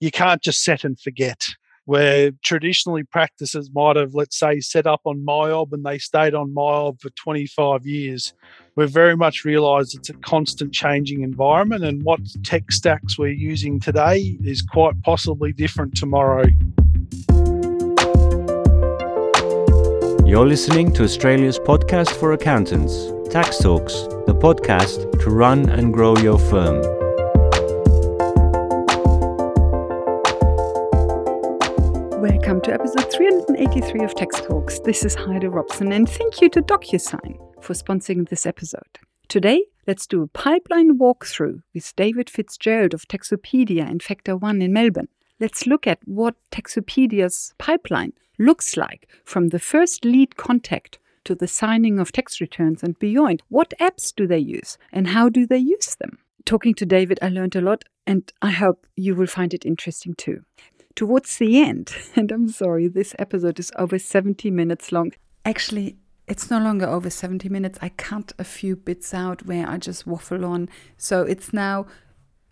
you can't just set and forget. Where traditionally practices might have, let's say, set up on MYOB and they stayed on MYOB for 25 years, we've very much realised it's a constant changing environment, and what tech stacks we're using today is quite possibly different tomorrow. You're listening to Australia's podcast for accountants, Tax Talks, the podcast to run and grow your firm. Welcome to episode 383 of Tax Talks. This is Heide Robson, and thank you to DocuSign for sponsoring this episode. Today, let's do a pipeline walkthrough with David Fitzgerald of Taxopedia and Factor One in Melbourne. Let's look at what Taxopedia's pipeline looks like from the first lead contact to the signing of tax returns and beyond. What apps do they use and how do they use them? Talking to David, I learned a lot and I hope you will find it interesting too. Towards the end, and I'm sorry, this episode is over 70 minutes long. Actually, it's no longer over 70 minutes. I cut a few bits out where I just waffle on. So it's now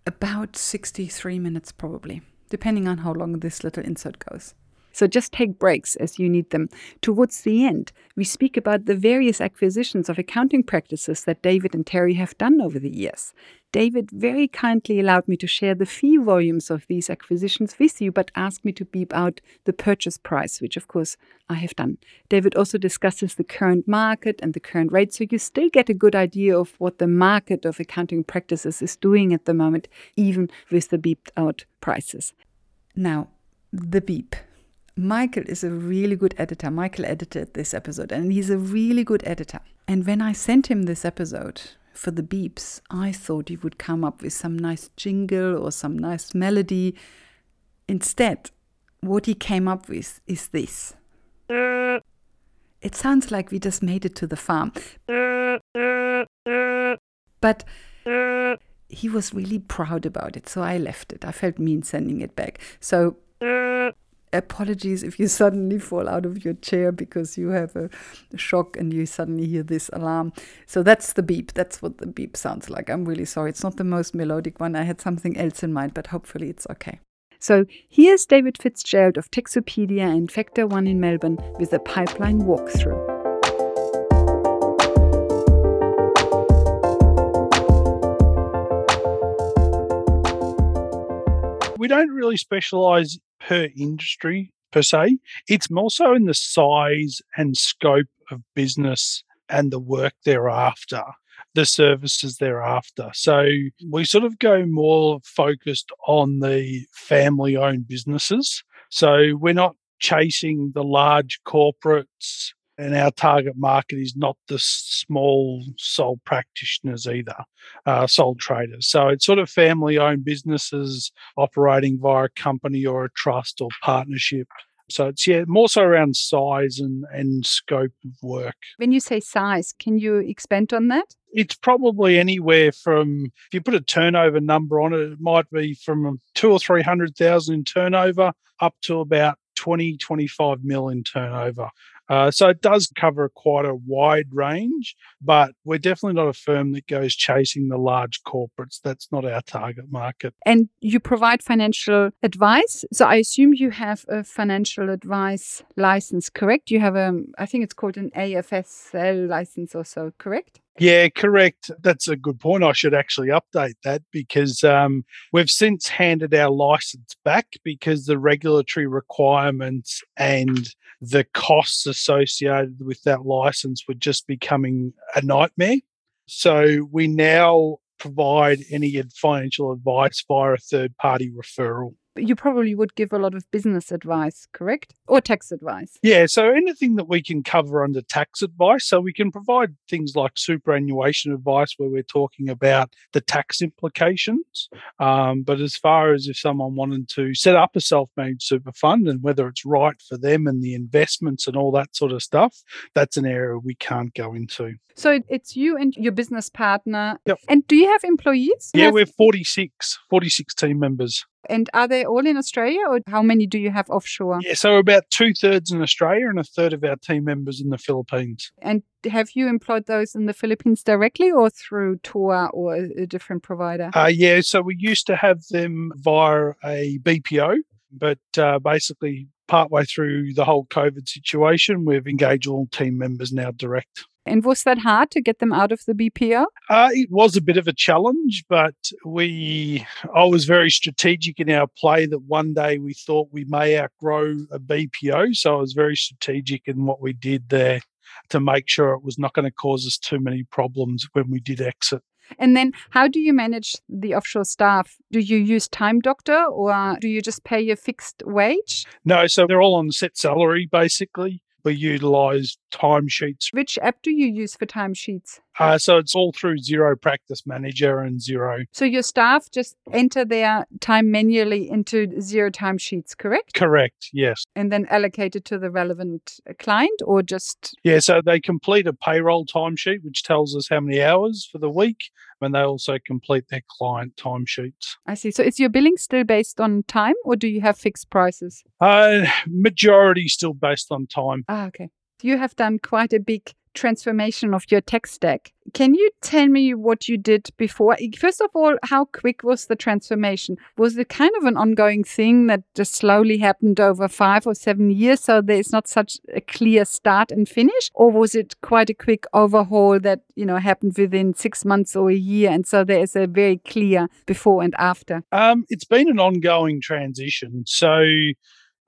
about 63 minutes, probably, depending on how long this little insert goes. So just take breaks as you need them. Towards the end, we speak about the various acquisitions of accounting practices that David and Terry have done over the years. David very kindly allowed me to share the fee volumes of these acquisitions with you, but asked me to beep out the purchase price, which of course I have done. David also discusses the current market and the current rate, so you still get a good idea of what the market of accounting practices is doing at the moment, even with the beeped out prices. Now, the beep. Michael is a really good editor. Michael edited this episode and he's a really good editor. And when I sent him this episode for the beeps, I thought he would come up with some nice jingle or some nice melody. Instead, what he came up with is this. It sounds like we just made it to the farm. But he was really proud about it, so I left it. I felt mean sending it back. So apologies if you suddenly fall out of your chair because you have a shock and you suddenly hear this alarm. So that's the beep. That's what the beep sounds like. I'm really sorry. It's not the most melodic one. I had something else in mind, but hopefully it's okay. So here's David Fitzgerald of Taxopedia and Factor One in Melbourne with a pipeline walkthrough. We don't really specialize per industry per se. It's more so in the size and scope of business and the work thereafter, the services thereafter. So we sort of go more focused on the family owned businesses. So we're not chasing the large corporates and our target market is not the small sole practitioners either, uh, sole traders. So it's sort of family owned businesses operating via a company or a trust or partnership. So it's yeah, more so around size and, and scope of work. When you say size, can you expand on that? It's probably anywhere from if you put a turnover number on it, it might be from two or three hundred thousand in turnover up to about 20, 25 million turnover. Uh, so it does cover quite a wide range, but we're definitely not a firm that goes chasing the large corporates. That's not our target market. And you provide financial advice. So I assume you have a financial advice license, correct? You have a, I think it's called an AFSL license or so, correct? Yeah, correct. That's a good point. I should actually update that because um, we've since handed our license back because the regulatory requirements and the costs associated with that license were just becoming a nightmare. So we now provide any financial advice via a third party referral you probably would give a lot of business advice, correct? Or tax advice? Yeah, so anything that we can cover under tax advice. So we can provide things like superannuation advice where we're talking about the tax implications. Um, but as far as if someone wanted to set up a self managed super fund and whether it's right for them and the investments and all that sort of stuff, that's an area we can't go into. So it's you and your business partner. Yep. And do you have employees? Yeah, we're 46, 46 team members. And are they all in Australia or how many do you have offshore? Yeah, so about two thirds in Australia and a third of our team members in the Philippines. And have you employed those in the Philippines directly or through TOR or a, different provider? Uh, yeah, so we used to have them via a BPO, but uh, basically partway through the whole COVID situation, we've engaged all team members now direct. And was that hard to get them out of the BPO? Uh, it was a bit of a challenge, but we, I was very strategic in our play that one day we thought we may outgrow a BPO. So I was very strategic in what we did there to make sure it was not going to cause us too many problems when we did exit. And then, how do you manage the offshore staff? Do you use Time Doctor or do you just pay a fixed wage? No, so they're all on set salary basically. We utilize timesheets. Which app do you use for timesheets? Uh, so it's all through Xero Practice Manager and Xero. So your staff just enter their time manually into Xero timesheets, correct? Correct, yes. And then allocate it to the relevant client or just. Yeah, so they complete a payroll timesheet, which tells us how many hours for the week, and they also complete their client timesheets. I see. So is your billing still based on time or do you have fixed prices? Uh, majority still based on time. Ah, okay. You have done quite a big transformation of your tech stack. Can you tell me what you did before? First of all, how quick was the transformation? Was it kind of an ongoing thing that just slowly happened over five or seven years? So there's not such a clear start and finish? Or was it quite a quick overhaul that, you know, happened within six months or a year? And so there is a very clear before and after? Um, it's been an ongoing transition. So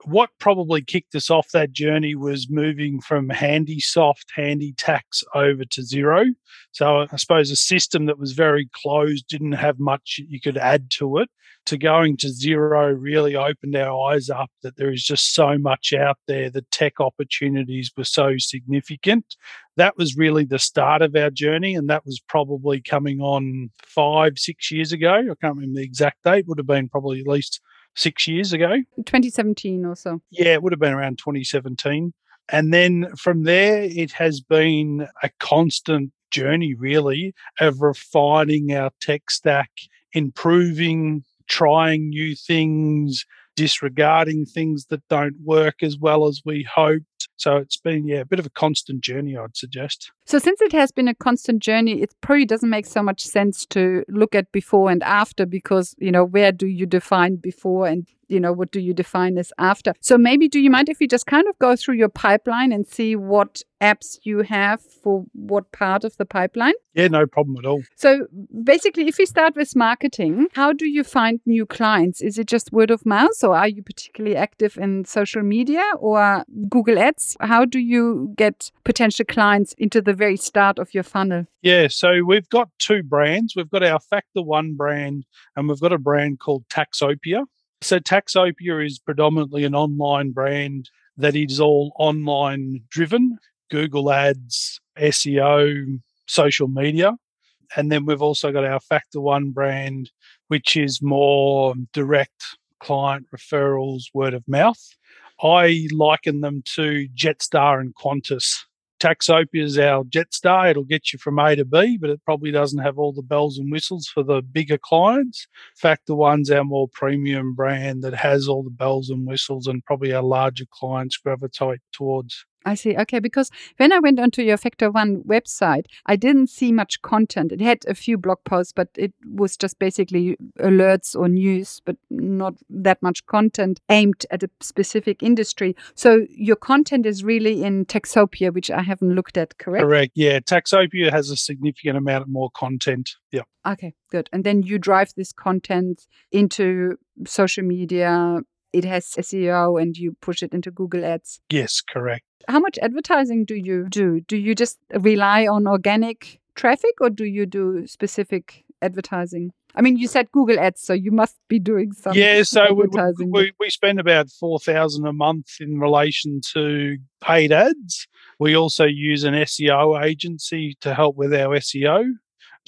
what probably kicked us off that journey was moving from HandiSoft Handy Tax over to Xero So I suppose a system that was very closed, didn't have much you could add to it. To going to Xero really opened our eyes up that there is just so much out there. The tech opportunities were so significant. That was really the start of our journey, and that was probably coming on five, six years ago. I can't remember the exact date. Would have been probably at least six years ago. 2017 or so. Yeah, it would have been around 2017. And then from there, it has been a constant journey, really, of refining our tech stack, improving, trying new things, disregarding things that don't work as well as we hoped. So it's been, yeah, a bit of a constant journey, I'd suggest. So, since it has been a constant journey, it probably doesn't make so much sense to look at before and after because, you know, where do you define before and, you know, what do you define as after? So, maybe do you mind if we just kind of go through your pipeline and see what apps you have for what part of the pipeline? Yeah, no problem at all. So, basically, if we start with marketing, how do you find new clients? Is it just word of mouth or are you particularly active in social media or Google Ads? How do you get potential clients into the very start of your funnel? Yeah, so we've got two brands. We've got our Factor One brand and we've got a brand called Taxopia. So Taxopia is predominantly an online brand that is all online driven, Google Ads, SEO, social media. And then we've also got our Factor One brand, which is more direct client referrals, word of mouth. I liken them to Jetstar and Qantas. Taxopia is our Jetstar. It'll get you from A to B, but it probably doesn't have all the bells and whistles for the bigger clients. In Factor One's our more premium brand that has all the bells and whistles and probably our larger clients gravitate towards. I see. Okay, because when I went onto your Factor One website, I didn't see much content. It had a few blog posts, but it was just basically alerts or news, but not that much content aimed at a specific industry. So your content is really in Taxopia, which I haven't looked at, correct? Correct. Yeah, Taxopia has a significant amount of more content. Yeah. Okay, good. And then you drive this content into social media, it has SEO and you push it into Google Ads. Yes, correct. How much advertising do you do? Do you just rely on organic traffic or do you do specific advertising? I mean, you said Google Ads, so you must be doing some. Yeah, so we, we, we spend about four thousand a month in relation to paid ads. We also use an SEO agency to help with our SEO.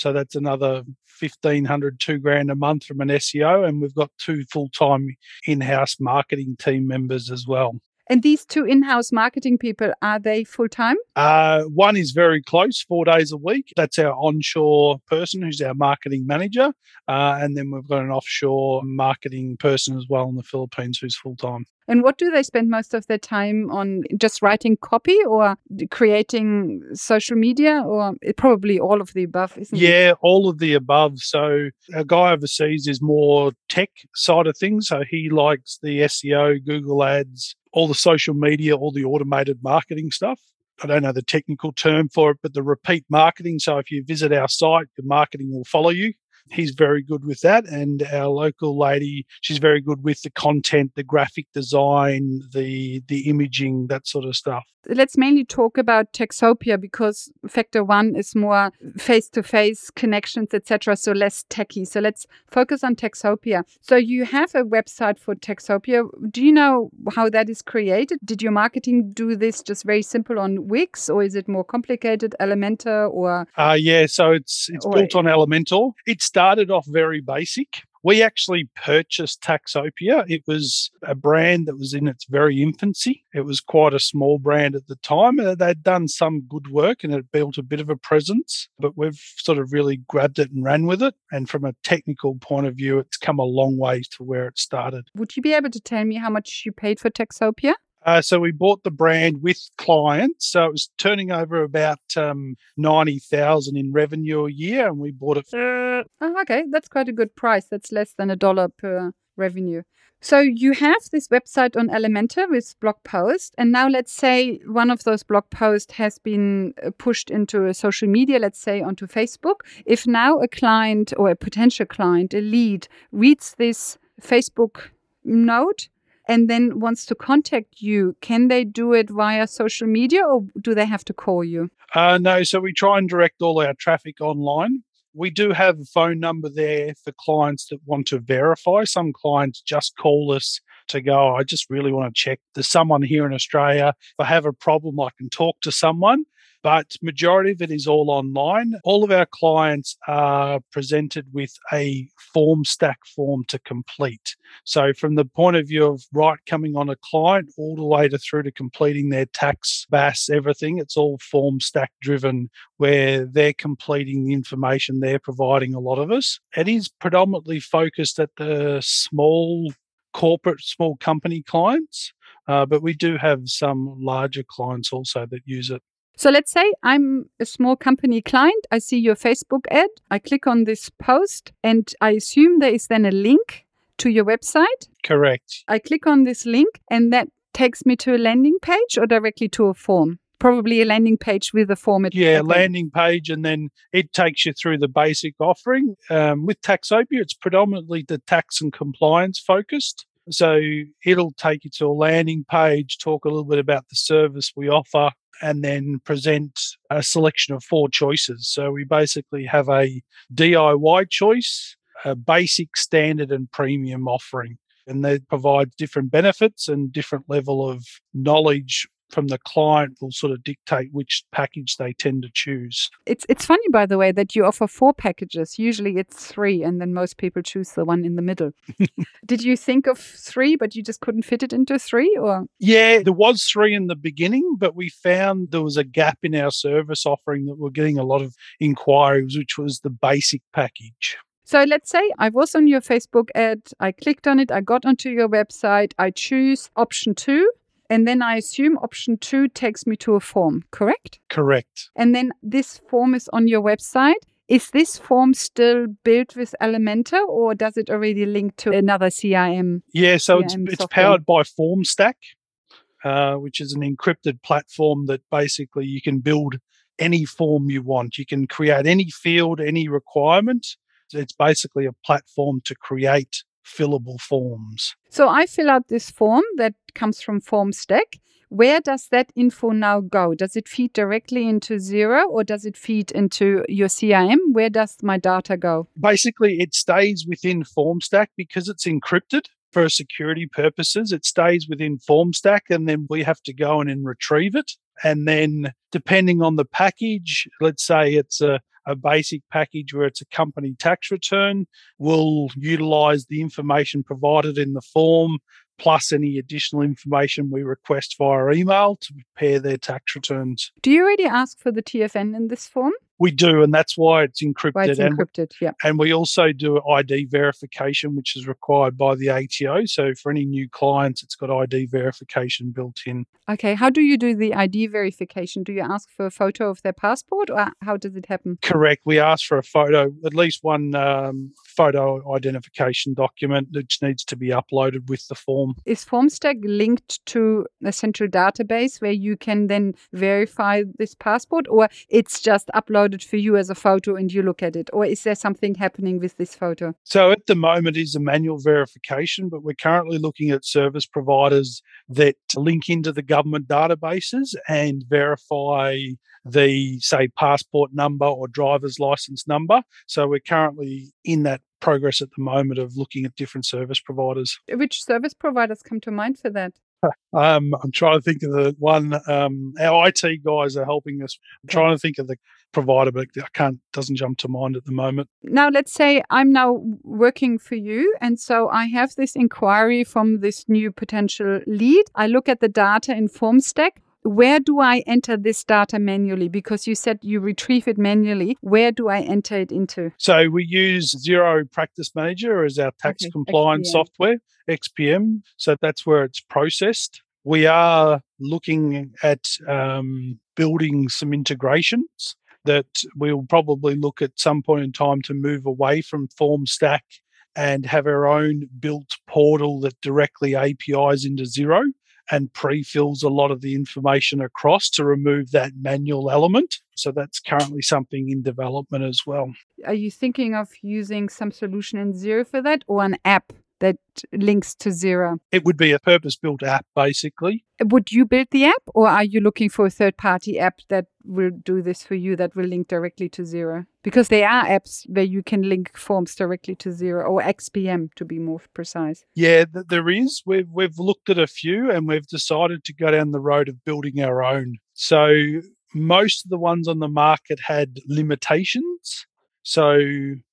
So that's another 1500 two grand a month from an SEO and we've got two full-time in-house marketing team members as well. And these two in-house marketing people are they full time? Uh, one is very close, four days a week. That's our onshore person who's our marketing manager. Uh, and then we've got an offshore marketing person as well in the Philippines who's full time. And what do they spend most of their time on? Just writing copy or creating social media or probably all of the above, isn't yeah, it? all of the above. So a guy overseas is more tech side of things. So he likes the SEO, Google ads, all the social media, all the automated marketing stuff. I don't know the technical term for it, but the repeat marketing. So if you visit our site, the marketing will follow you he's very good with that. And our local lady, she's very good with the content, the graphic design, the the imaging, that sort of stuff. Let's mainly talk about Taxopia because factor one is more face-to-face connections, etc. So less techy. So let's focus on Taxopia. So you have a website for Taxopia. Do you know how that is created? Did your marketing do this just very simple on Wix, or is it more complicated, Elementor, or? Uh, yeah, so it's it's built on Elementor. It started off very basic. We actually purchased Taxopia. It was a brand that was in its very infancy. It was quite a small brand at the time. Uh, they'd done some good work and it built a bit of a presence, but we've sort of really grabbed it and ran with it. And from a technical point of view, it's come a long way to where it started. Would you be able to tell me how much you paid for Taxopia? Uh, so we bought the brand with clients. So it was turning over about um, ninety thousand in revenue a year, and we bought it. For- oh, okay, that's quite a good price. That's less than a dollar per revenue. So you have this website on Elementor with blog post, and now let's say one of those blog posts has been uh, pushed into a social media, let's say onto Facebook. If now a client or a potential client, a lead, reads this Facebook note and then wants to contact you, can they do it via social media or do they have to call you? Uh, no, so we try and direct all our traffic online. We do have a phone number there for clients that want to verify. Some clients just call us to go, I just really want to check there's someone here in Australia. If I have a problem, I can talk to someone but majority of it is all online. All of our clients are presented with a FormStack form to complete. So from the point of view of right coming on a client all the way to through to completing their tax, BAS, everything, it's all FormStack driven where they're completing the information they're providing a lot of us. It is predominantly focused at the small corporate small company clients, uh, but we do have some larger clients also that use it. So let's say I'm a small company client. I see your Facebook ad. I click on this post and I assume there is then a link to your website. Correct. I click on this link and that takes me to a landing page or directly to a form. Probably a landing page with a form. Yeah, okay. landing page, and then it takes you through the basic offering. Um, with Taxopia, it's predominantly the tax and compliance focused. So it'll take you to a landing page, talk a little bit about the service we offer, and then present a selection of four choices. So we basically have a DIY choice, a basic, standard, and premium offering. And they provide different benefits and different level of knowledge from the client will sort of dictate which package they tend to choose. It's it's funny by the way that you offer four packages. Usually it's three and then most people choose the one in the middle. Did you think of three but you just couldn't fit it into three or Yeah, there was three in the beginning, but we found there was a gap in our service offering that we're getting a lot of inquiries which was the basic package. So let's say I was on your Facebook ad, I clicked on it, I got onto your website, I choose option two, and then I assume option two takes me to a form, correct? Correct. And then this form is on your website. Is this form still built with Elementor or does it already link to another CRM? Yeah, so CRM it's, it's powered by FormStack, uh, which is an encrypted platform that basically you can build any form you want. You can create any field, any requirement. It's basically a platform to create fillable forms. So I fill out this form that comes from FormStack. Where does that info now go? Does it feed directly into Xero or does it feed into your CRM? Where does my data go? Basically, it stays within FormStack because it's encrypted for security purposes. It stays within FormStack and then we have to go in and retrieve it. And then, depending on the package, let's say it's a a basic package where it's a company tax return. We'll utilize the information provided in the form plus any additional information we request via email to prepare their tax returns. Do you already ask for the TFN in this form? We do, and that's why it's encrypted. Why it's and, encrypted, yeah. and we also do ID verification, which is required by the ATO. So for any new clients, it's got ID verification built in. Okay, how do you do the ID verification? Do you ask for a photo of their passport or how does it happen? Correct. We ask for a photo, at least one um, photo identification document which needs to be uploaded with the form. Is FormStack linked to a central database where you can then verify this passport or it's just uploaded for you as a photo and you look at it? Or is there something happening with this photo? So at the moment is a manual verification, but we're currently looking at service providers that link into the government databases and verify the say passport number or driver's license number. So we're currently in that progress at the moment of looking at different service providers. Which service providers come to mind for that? Um, I'm trying to think of the one. Um, our IT guys are helping us. I'm trying to think of the provider, but I can't. Doesn't jump to mind at the moment. Now, let's say I'm now working for you, and so I have this inquiry from this new potential lead. I look at the data in FormStack. Where do I enter this data manually? Because you said you retrieve it manually. Where do I enter it into? So we use Xero Practice Manager as our tax Okay, compliance XPM. software, XPM. So that's where it's processed. We are looking at um, building some integrations that we'll probably look at some point in time to move away from FormStack and have our own built portal that directly APIs into Xero and pre-fills a lot of the information across to remove that manual element. So that's currently something in development as well. Are you thinking of using some solution in Xero for that or an app that links to Xero? It would be a purpose-built app, basically. Would you build the app or are you looking for a third party app that will do this for you that will link directly to Xero? Because there are apps where you can link forms directly to Xero or XPM to be more precise. Yeah, th- there is. We've we've looked at a few, and we've decided to go down the road of building our own. So most of the ones on the market had limitations. So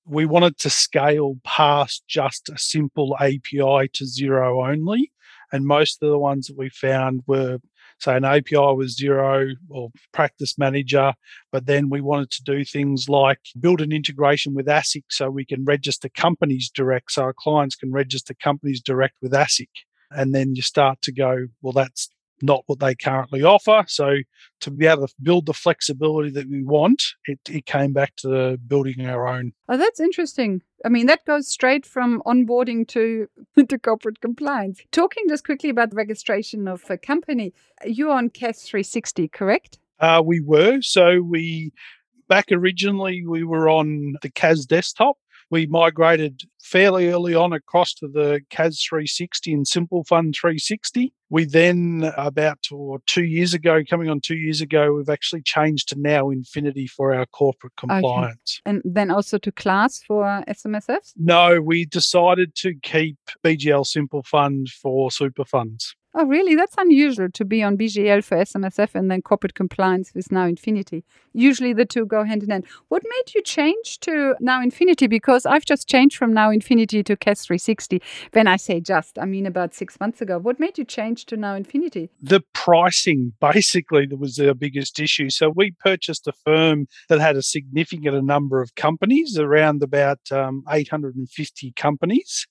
we wanted to scale past just a simple API to Xero only. And most of the ones that we found were, say, an API was Xero or practice manager. But then we wanted to do things like build an integration with ASIC so we can register companies direct. So our clients can register companies direct with ASIC. And then you start to go, well, that's not what they currently offer. So to be able to build the flexibility that we want, it, it came back to building our own. Oh, that's interesting. I mean, that goes straight from onboarding to, to corporate compliance. Talking just quickly about the registration of a company, you're on CAS 360, correct? Uh, we were. So we, back originally, we were on the CAS desktop. We migrated fairly early on across to the CAS 360 and Simple Fund 360. We then, about or two years ago, coming on two years ago, we've actually changed to now Infinity for our corporate compliance. And then also to class for SMSFs? No, we decided to keep BGL Simple Fund for super funds. Oh, really? That's unusual to be on BGL for SMSF and then corporate compliance with Now Infinity. Usually the two go hand in hand. What made you change to Now Infinity? Because I've just changed from Now Infinity to CAS 360. When I say just, I mean about six months ago. What made you change to Now Infinity? the pricing basically that was our biggest issue. So we purchased a firm that had a significant number of companies, around about um, 850 companies,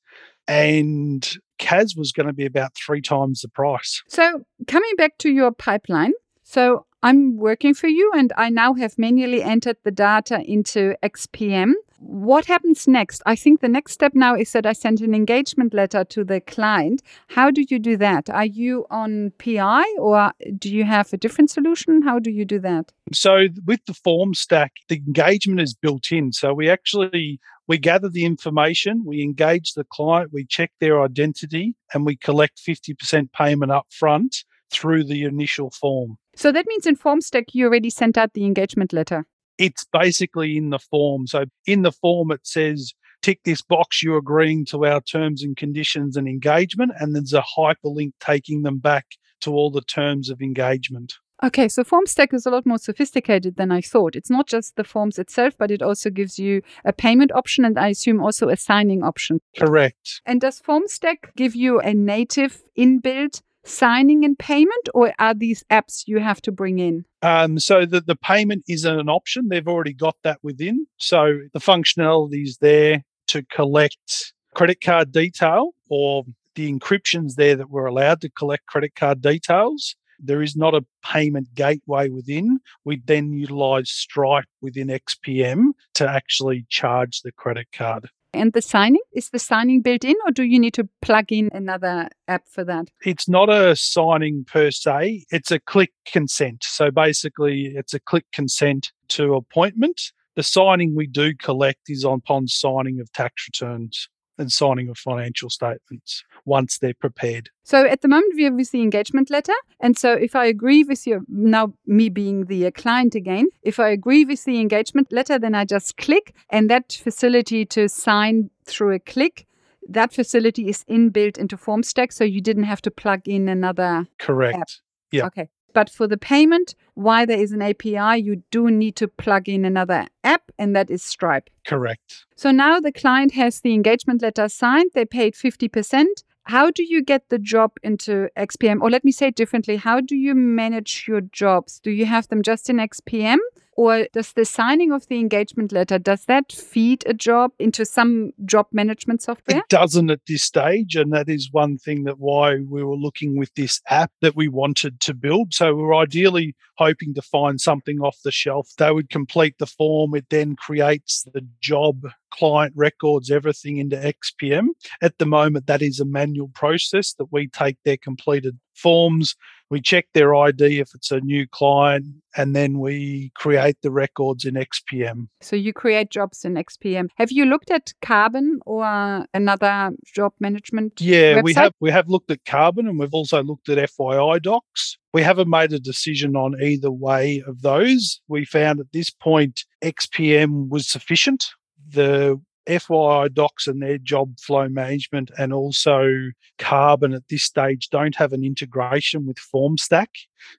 and CAS was going to be about three times the price. So, coming back to your pipeline, so I'm working for you and I now have manually entered the data into XPM. What happens next? I think the next step now is that I send an engagement letter to the client. How do you do that? Are you on PI or do you have a different solution? How do you do that? So with the FormStack, the engagement is built in. So we actually we gather the information, we engage the client, we check their identity, and we collect 50% payment up front through the initial form. So that means in FormStack, you already sent out the engagement letter. It's basically in the form. So in the form, it says, tick this box, you're agreeing to our terms and conditions and engagement. And there's a hyperlink taking them back to all the terms of engagement. Okay, so FormStack is a lot more sophisticated than I thought. It's not just the forms itself, but it also gives you a payment option and I assume also a signing option. Correct. And does FormStack give you a native inbuilt signing and payment, or are these apps you have to bring in? Um, so the, the payment isn't an option. They've already got that within. So the functionality is there to collect credit card detail or the encryptions there that we're allowed to collect credit card details. There is not a payment gateway within. We then utilize Stripe within XPM to actually charge the credit card. And the signing, is the signing built in or do you need to plug in another app for that? It's not a signing per se, it's a click consent. So basically, it's a click consent to appointment. The signing we do collect is on upon signing of tax returns and signing of financial statements once they're prepared. So at the moment we have with the engagement letter, and so if I agree with you now, me being the uh, client again, if I agree with the engagement letter, then I just click, and that facility to sign through a click. That facility is inbuilt into FormStack, so you didn't have to plug in another. Correct. App. Yeah. Okay. But for the payment, why there is an API, you do need to plug in another app, and that is Stripe. Correct. So now the client has the engagement letter signed, they paid 50%. How do you get the job into XPM? Or let me say it differently how do you manage your jobs? Do you have them just in XPM? Or does the signing of the engagement letter, does that feed a job into some job management software? It doesn't at this stage. And that is one thing that why we were looking with this app that we wanted to build. So we're ideally hoping to find something off the shelf. They would complete the form. It then creates the job, client records, everything into XPM. At the moment, that is a manual process that we take their completed forms, we check their ID if it's a new client, and then we create the records in XPM. So you create jobs in XPM. Have you looked at Carbon or another job management? Yeah, website? we have we have looked at Carbon and we've also looked at FYI docs. We haven't made a decision on either way of those. We found at this point XPM was sufficient. The FYI docs and their job flow management and also Carbon at this stage don't have an integration with FormStack.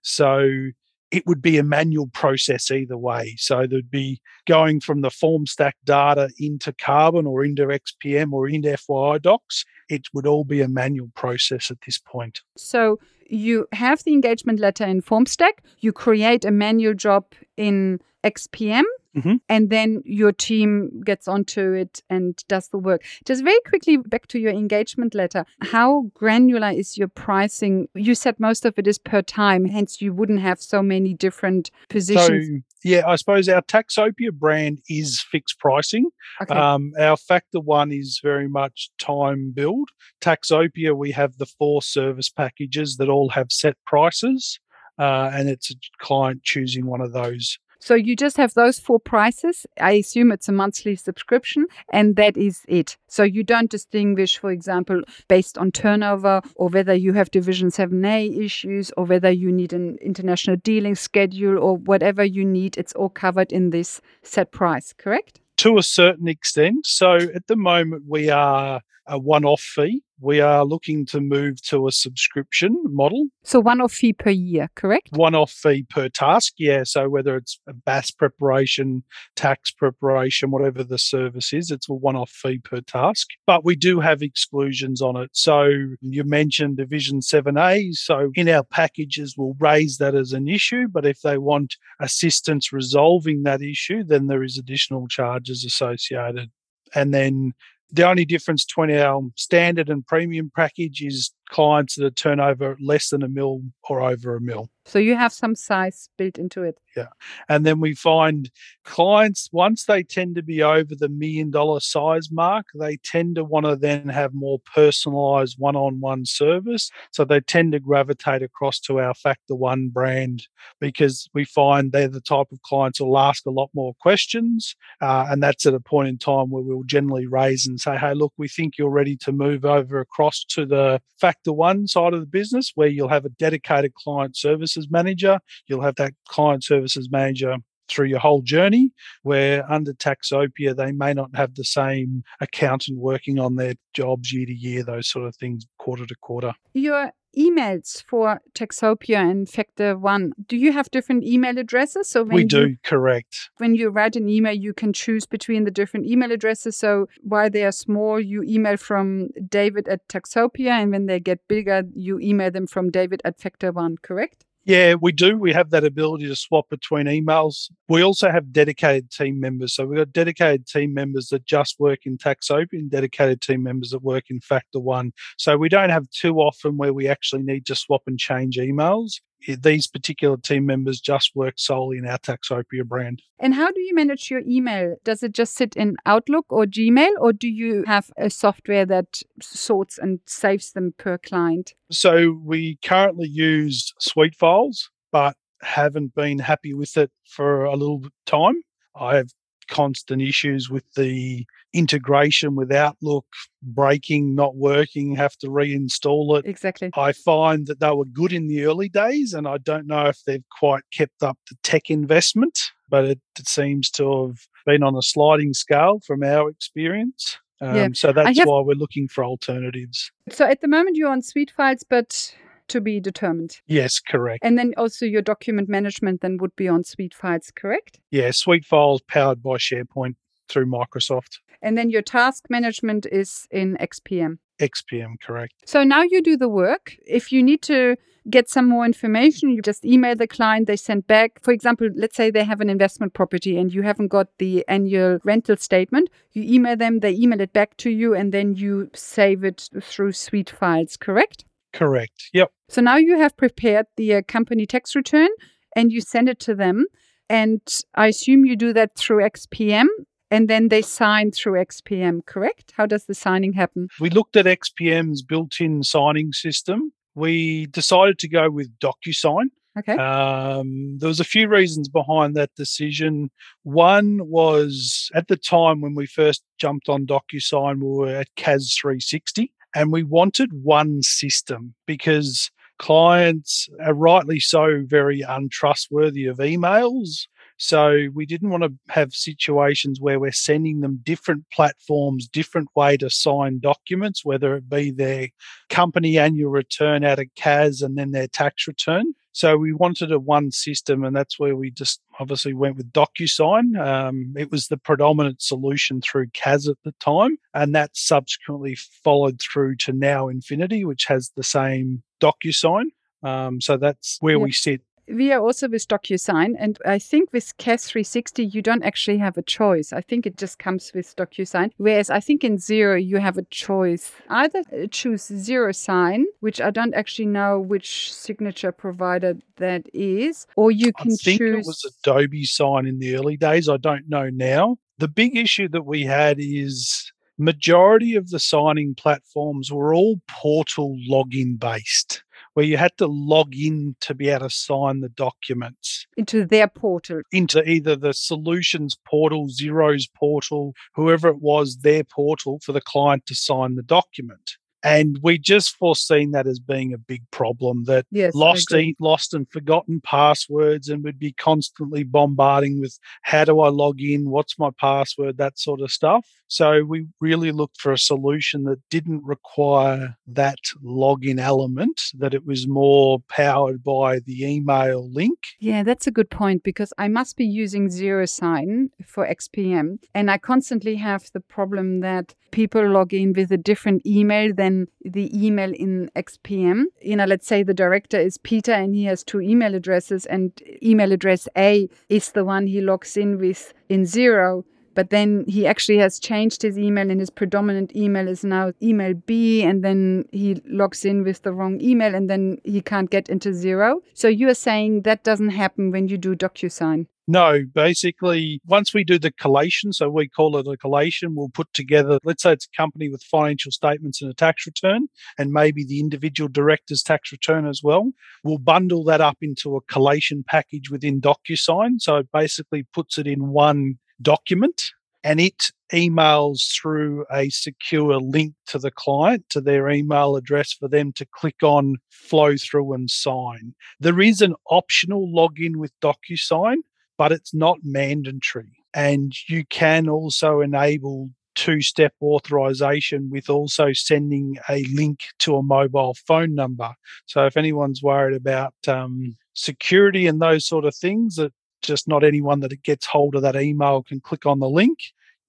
So it would be a manual process either way. So there'd be going from the FormStack data into Carbon or into XPM or into FYI docs. It would all be a manual process at this point. So you have the engagement letter in FormStack, you create a manual job in XPM, mm-hmm. and then your team gets onto it and does the work. Just very quickly back to your engagement letter. How granular is your pricing? You said most of it is per time, hence you wouldn't have so many different positions. So, yeah, I suppose our Taxopia brand is fixed pricing. Okay. Um, our Factor One is very much time build. Taxopia, we have the four service packages that all have set prices, uh, and it's a client choosing one of those. So you just have those four prices. I assume it's a monthly subscription, and that is it. So you don't distinguish, for example, based on turnover or whether you have Division 7A issues or whether you need an international dealing schedule or whatever you need. It's all covered in this set price, correct? To a certain extent. So at the moment, we are a one off fee. We are looking to move to a subscription model. So one off fee per year, correct? One off fee per task. Yeah. So whether it's a BAS preparation, tax preparation, whatever the service is, it's a one off fee per task. But we do have exclusions on it. So you mentioned Division 7A. So in our packages, we'll raise that as an issue. But if they want assistance resolving that issue, then there is additional charges associated. And then the only difference between our standard and premium package is clients that turn over less than a mil or over a mil. So you have some size built into it. Yeah. And then we find clients, once they tend to be over the million dollar size mark, they tend to want to then have more personalized one on one service. So they tend to gravitate across to our Factor One brand because we find they're the type of clients who'll ask a lot more questions. Uh, and that's at a point in time where we'll generally raise and say, hey, look, we think you're ready to move over across to the Factor One side of the business where you'll have a dedicated client services manager. You'll have that client services manager through your whole journey. Where under Taxopia, they may not have the same accountant working on their jobs year to year, those sort of things, quarter to quarter. Your emails for Taxopia and Factor One, do you have different email addresses? So we you, do, correct. When you write an email, you can choose between the different email addresses. So while they are small, you email from David at Taxopia, and when they get bigger, you email them from David at Factor One, correct? Yeah, we do. We have that ability to swap between emails. We also have dedicated team members. So we've got dedicated team members that just work in Taxopia and dedicated team members that work in Factor One. So we don't have too often where we actually need to swap and change emails Eh, these particular team members just work solely in our Taxopia brand. And how do you manage your email? Does it just sit in Outlook or Gmail, or do you have a software that sorts and saves them per client? So we currently use SuiteFiles, but haven't been happy with it for a little time. I have constant issues with the integration with Outlook breaking, not working, have to reinstall it. Exactly. I find that they were good in the early days, and I don't know if they've quite kept up the tech investment, but it, it seems to have been on a sliding scale from our experience. Um, yeah. So that's have... why we're looking for alternatives. So at the moment, you're on SuiteFiles, but to be determined. Yes, correct. And then also your document management then would be on SuiteFiles, correct? Yeah, SuiteFiles powered by SharePoint through Microsoft. And then your task management is in XPM. XPM, correct. So now you do the work. If you need to get some more information, you just email the client, they send back. For example, let's say they have an investment property and you haven't got the annual rental statement. You email them, they email it back to you, and then you save it through SuiteFiles, correct? Correct. Yep. So now you have prepared the uh, company tax return and you send it to them. And I assume you do that through XPM and then they sign through XPM, correct? How does the signing happen? We looked at XPM's built in signing system. We decided to go with DocuSign. Okay. Um, there was a few reasons behind that decision. One was at the time when we first jumped on DocuSign, we were at CAS 360 and we wanted one system because clients are rightly so very untrustworthy of emails. So we didn't want to have situations where we're sending them different platforms, different way to sign documents, whether it be their company annual return out of CAS and then their tax return. So we wanted a one system, and that's where we just obviously went with DocuSign. Um, it was the predominant solution through CAS at the time, and that subsequently followed through to now Infinity, which has the same DocuSign. Um, so that's where yeah. we sit we are also with DocuSign, and I think with CAS 360 you don't actually have a choice. I think it just comes with DocuSign. Whereas I think in Xero, you have a choice. Either uh, choose Xero Sign, which I don't actually know which signature provider that is, or you can I think choose. It was Adobe Sign in the early days. I don't know now. The big issue that we had is majority of the signing platforms were all portal login based where you had to log in to be able to sign the documents into their portal, into either the solutions portal, Xero's portal, whoever it was, their portal for the client to sign the document. And we just foreseen that as being a big problem that yes, lost, e- lost and forgotten passwords, and would be constantly bombarding with how do I log in? What's my password? That sort of stuff. So we really looked for a solution that didn't require that login element, that it was more powered by the email link. Yeah, that's a good point because I must be using Xero Sign for XPM. And I constantly have the problem that people log in with a different email than the email in XPM. You know, let's say the director is Peter and he has two email addresses, and email address A is the one he logs in with in Xero but then he actually has changed his email and his predominant email is now email B and then he logs in with the wrong email and then he can't get into Xero. So you are saying that doesn't happen when you do DocuSign. No, basically, once we do the collation, so we call it a collation, we'll put together, let's say it's a company with financial statements and a tax return, and maybe the individual director's tax return as well. We'll bundle that up into a collation package within DocuSign. So it basically puts it in one document and it emails through a secure link to the client to their email address for them to click on, flow through, and sign. There is an optional login with DocuSign, but it's not mandatory. And you can also enable two step authorization with also sending a link to a mobile phone number. So if anyone's worried about um, security and those sort of things, that just not anyone that gets hold of that email can click on the link.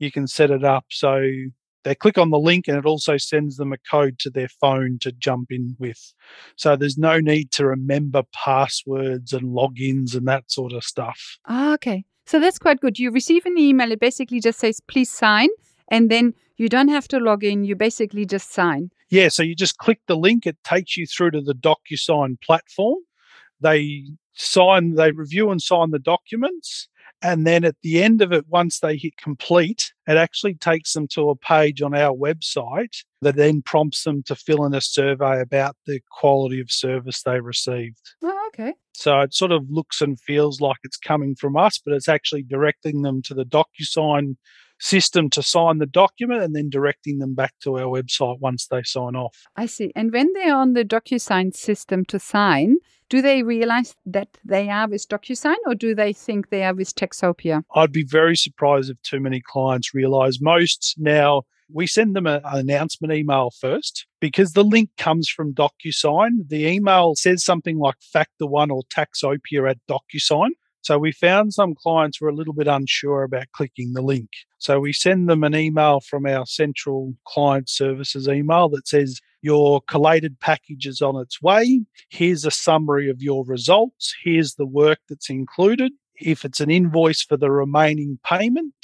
You can set it up so they click on the link and it also sends them a code to their phone to jump in with. So there's no need to remember passwords and logins and that sort of stuff. Ah, okay. So that's quite good. You receive an email, it basically just says, please sign. And then you don't have to log in, you basically just sign. Yeah, so you just click the link, it takes you through to the DocuSign platform. They sign, they review and sign the documents. And then at the end of it, once they hit complete, it actually takes them to a page on our website that then prompts them to fill in a survey about the quality of service they received. Oh, okay. So it sort of looks and feels like it's coming from us, but it's actually directing them to the DocuSign system to sign the document and then directing them back to our website once they sign off. I see. And when they're on the DocuSign system to sign, do they realize that they are with DocuSign or do they think they are with Taxopia? I'd be very surprised if too many clients realize most now we send them a, an announcement email first because the link comes from DocuSign. The email says something like Factor One or Taxopia at DocuSign. So we found some clients were a little bit unsure about clicking the link. So we send them an email from our central client services email that says, Your collated package is on its way. Here's a summary of your results. Here's the work that's included. If it's an invoice for the remaining payment,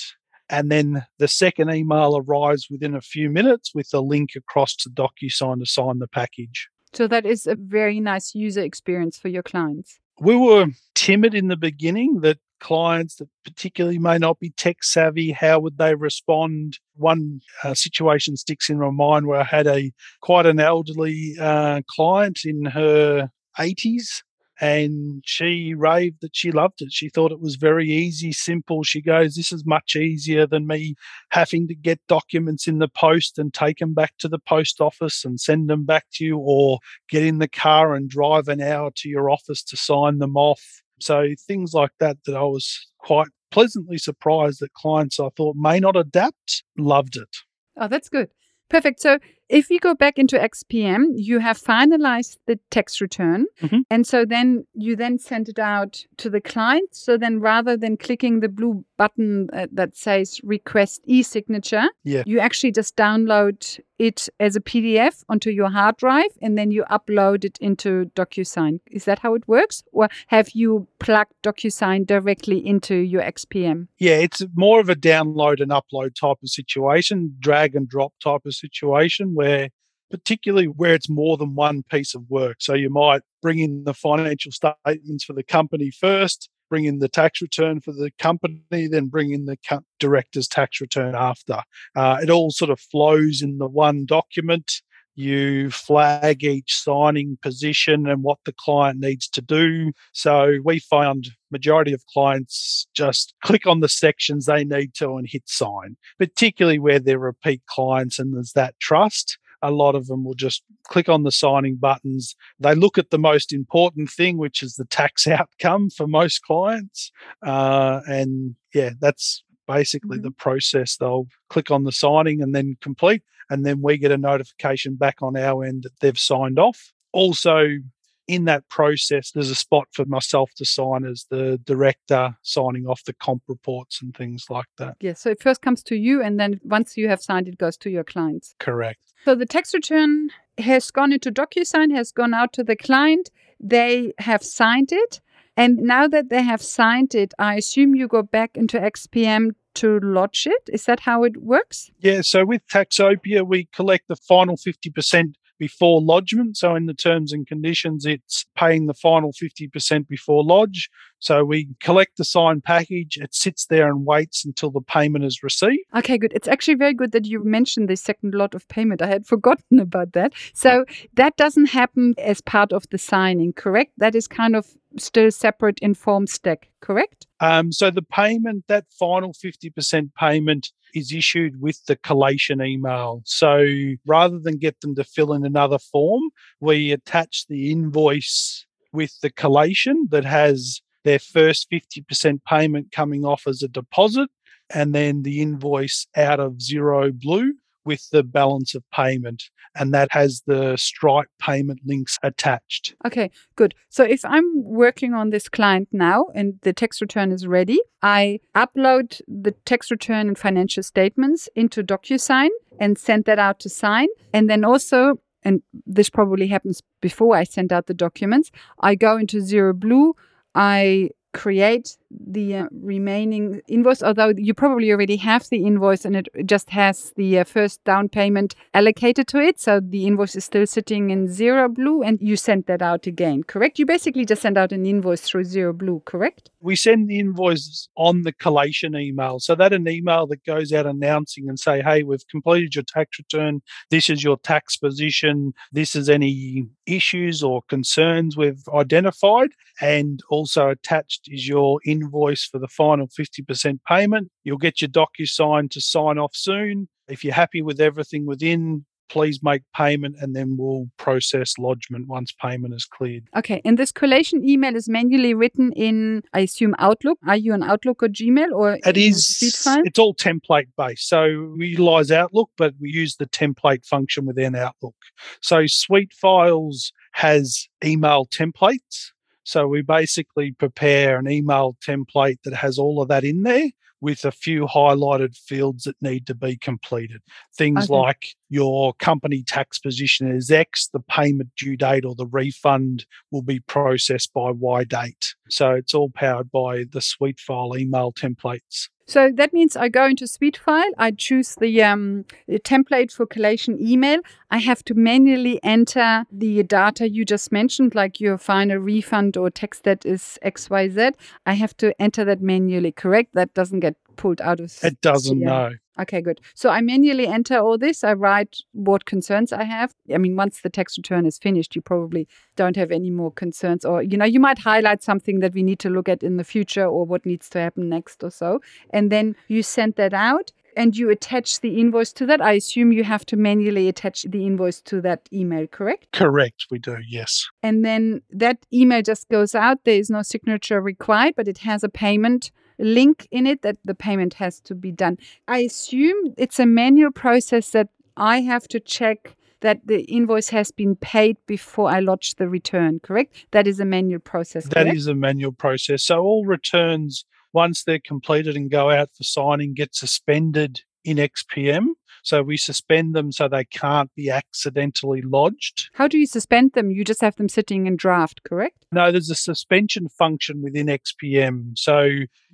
and then the second email arrives within a few minutes with a link across to DocuSign to sign the package. So that is a very nice user experience for your clients we were timid in the beginning that clients that particularly may not be tech savvy how would they respond one uh, situation sticks in my mind where i had a quite an elderly uh, client in her 80s and she raved that she loved it. She thought it was very easy, simple. She goes, This is much easier than me having to get documents in the post and take them back to the post office and send them back to you, or get in the car and drive an hour to your office to sign them off. So, things like that, that I was quite pleasantly surprised that clients I thought may not adapt loved it. Oh, that's good. Perfect. So if we go back into XPM, you have finalized the tax return. Mhm. And so then you then send it out to the client. So then rather than clicking the blue button uh, that says request e-signature, Yeah. you actually just download it as a PDF onto your hard drive and then you upload it into DocuSign. Is that how it works? Or have you plugged DocuSign directly into your XPM? Yeah, it's more of a download and upload type of situation, drag and drop type of situation where particularly where it's more than one piece of work. So you might bring in the financial statements for the company first, bring in the tax return for the company, then bring in the director's tax return after. Uh, it all sort of flows in the one document. You flag each signing position and what the client needs to do. So we found majority of clients just click on the sections they need to and hit sign, particularly where they're repeat clients and there's that trust a lot of them will just click on the signing buttons. They look at the most important thing, which is the tax outcome for most clients. Uh, and yeah, that's basically Mhm. the process. They'll click on the signing and then complete. And then we get a notification back on our end that they've signed off. Also, in that process, there's a spot for myself to sign as the director, signing off the comp reports and things like that. Yes. So it first comes to you and then once you have signed, it goes to your clients. Correct. So the tax return has gone into DocuSign, has gone out to the client. They have signed it. And now that they have signed it, I assume you go back into XPM to lodge it. Is that how it works? Yeah, so with Taxopia, we collect the final 50% before lodgement. So in the terms and conditions, it's paying the final 50% before lodge. So we collect the signed package, it sits there and waits until the payment is received. Okay, good. It's actually very good that you mentioned the second lot of payment. I had forgotten about that. So that doesn't happen as part of the signing, correct? That is kind of still separate in Formstack, correct? Um, so the payment, that final 50% payment is issued with the collation email. So rather than get them to fill in another form, we attach the invoice with the collation that has their first 50% payment coming off as a deposit and then the invoice out of Xero Blue with the balance of payment. And that has the Stripe payment links attached. Okay, good. So if I'm working on this client now and the tax return is ready, I upload the tax return and financial statements into DocuSign and send that out to sign. And then also, and this probably happens before I send out the documents, I go into Xero Blue. I create the uh, remaining invoice, although you probably already have the invoice and it just has the uh, first down payment allocated to it. So the invoice is still sitting in Xero Blue and you send that out again, correct? You basically just send out an invoice through Xero Blue, correct? We send the invoices on the collation email. So that an email that goes out announcing and say, hey, we've completed your tax return. This is your tax position. This is any issues or concerns we've identified. And also attached is your invoice for the final 50% payment. You'll get your DocuSign to sign off soon. If you're happy with everything within, please make payment and then we'll process lodgement once payment is cleared. Okay. And this collation email is manually written in, I assume, Outlook. Are you on Outlook or Gmail or it is it's all template based. So we utilize Outlook, but we use the template function within Outlook. So Suite SuiteFiles has email templates. So we basically prepare an email template that has all of that in there with a few highlighted fields that need to be completed. Things okay. like your company tax position is X, the payment due date or the refund will be processed by Y date. So it's all powered by the SuiteFile email templates. So that means I go into SuiteFile, I choose the, um, the, template for collation email. I have to manually enter the data you just mentioned, like your final refund or text that is XYZ. I have to enter that manually, correct? That doesn't get pulled out of. It doesn't, know. Okay, good. So I manually enter all this. I write what concerns I have. I mean, once the tax return is finished, you probably don't have any more concerns, or you know, you might highlight something that we need to look at in the future, or what needs to happen next, or so. And then you send that out, and you attach the invoice to that. I assume you have to manually attach the invoice to that email, correct? Correct, we do, yes. And then that email just goes out. There is no signature required, but it has a payment link in it that the payment has to be done. I assume it's a manual process that I have to check that the invoice has been paid before I lodge the return, correct? That is a manual process. That correct? is a manual process. So all returns, once they're completed and go out for signing, get suspended in XPM. So we suspend them so they can't be accidentally lodged. How do you suspend them? You just have them sitting in draft, correct? No, there's a suspension function within XPM. So